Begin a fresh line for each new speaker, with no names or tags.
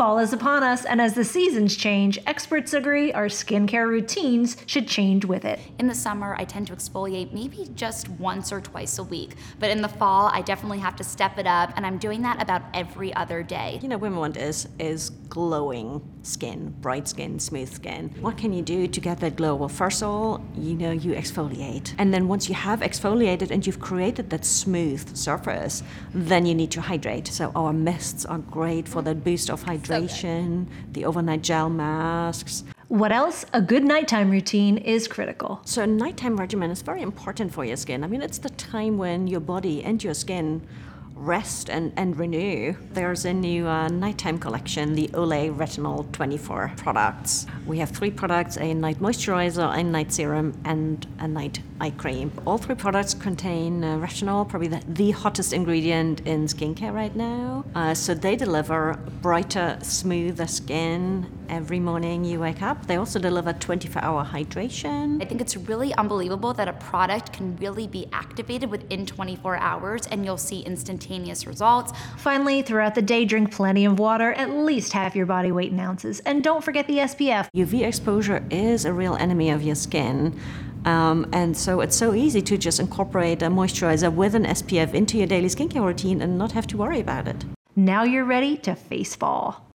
Fall is upon us, and as the seasons change, experts agree our skincare routines should change with it.
In the summer, I tend to exfoliate maybe just once or twice a week, but in the fall, I definitely have to step it up, and I'm doing that about every other day.
You know, women want is is glowing skin, bright skin, smooth skin. What can you do to get that glow? Well, first of all, you know, you exfoliate. And then once you have exfoliated and you've created that smooth surface, then you need to hydrate. So our mists are great for that boost of hydration, so the overnight gel masks.
What else? A good nighttime routine is critical.
So, a nighttime regimen is very important for your skin. I mean, it's the time when your body and your skin rest and, and renew. There's a new uh, nighttime collection, the Olay Retinol 24 products. We have three products a night moisturizer, a night serum, and a night eye cream. All three products contain uh, retinol, probably the, the, hottest ingredient in skincare right now. Uh, so they deliver brighter, smoother skin every morning you wake up. They also deliver 24 hour hydration.
I think it's really unbelievable that a product can really be activated within 24 hours and you'll see instantaneous results.
Finally, throughout the day, drink plenty of water, at least half your body weight in ounces. And don't forget the SPF.
UV exposure is a real enemy of your skin. Um, and so it's so easy to just incorporate a moisturizer with an SPF into your daily skincare routine and not have to worry about it.
Now you're ready to face fall.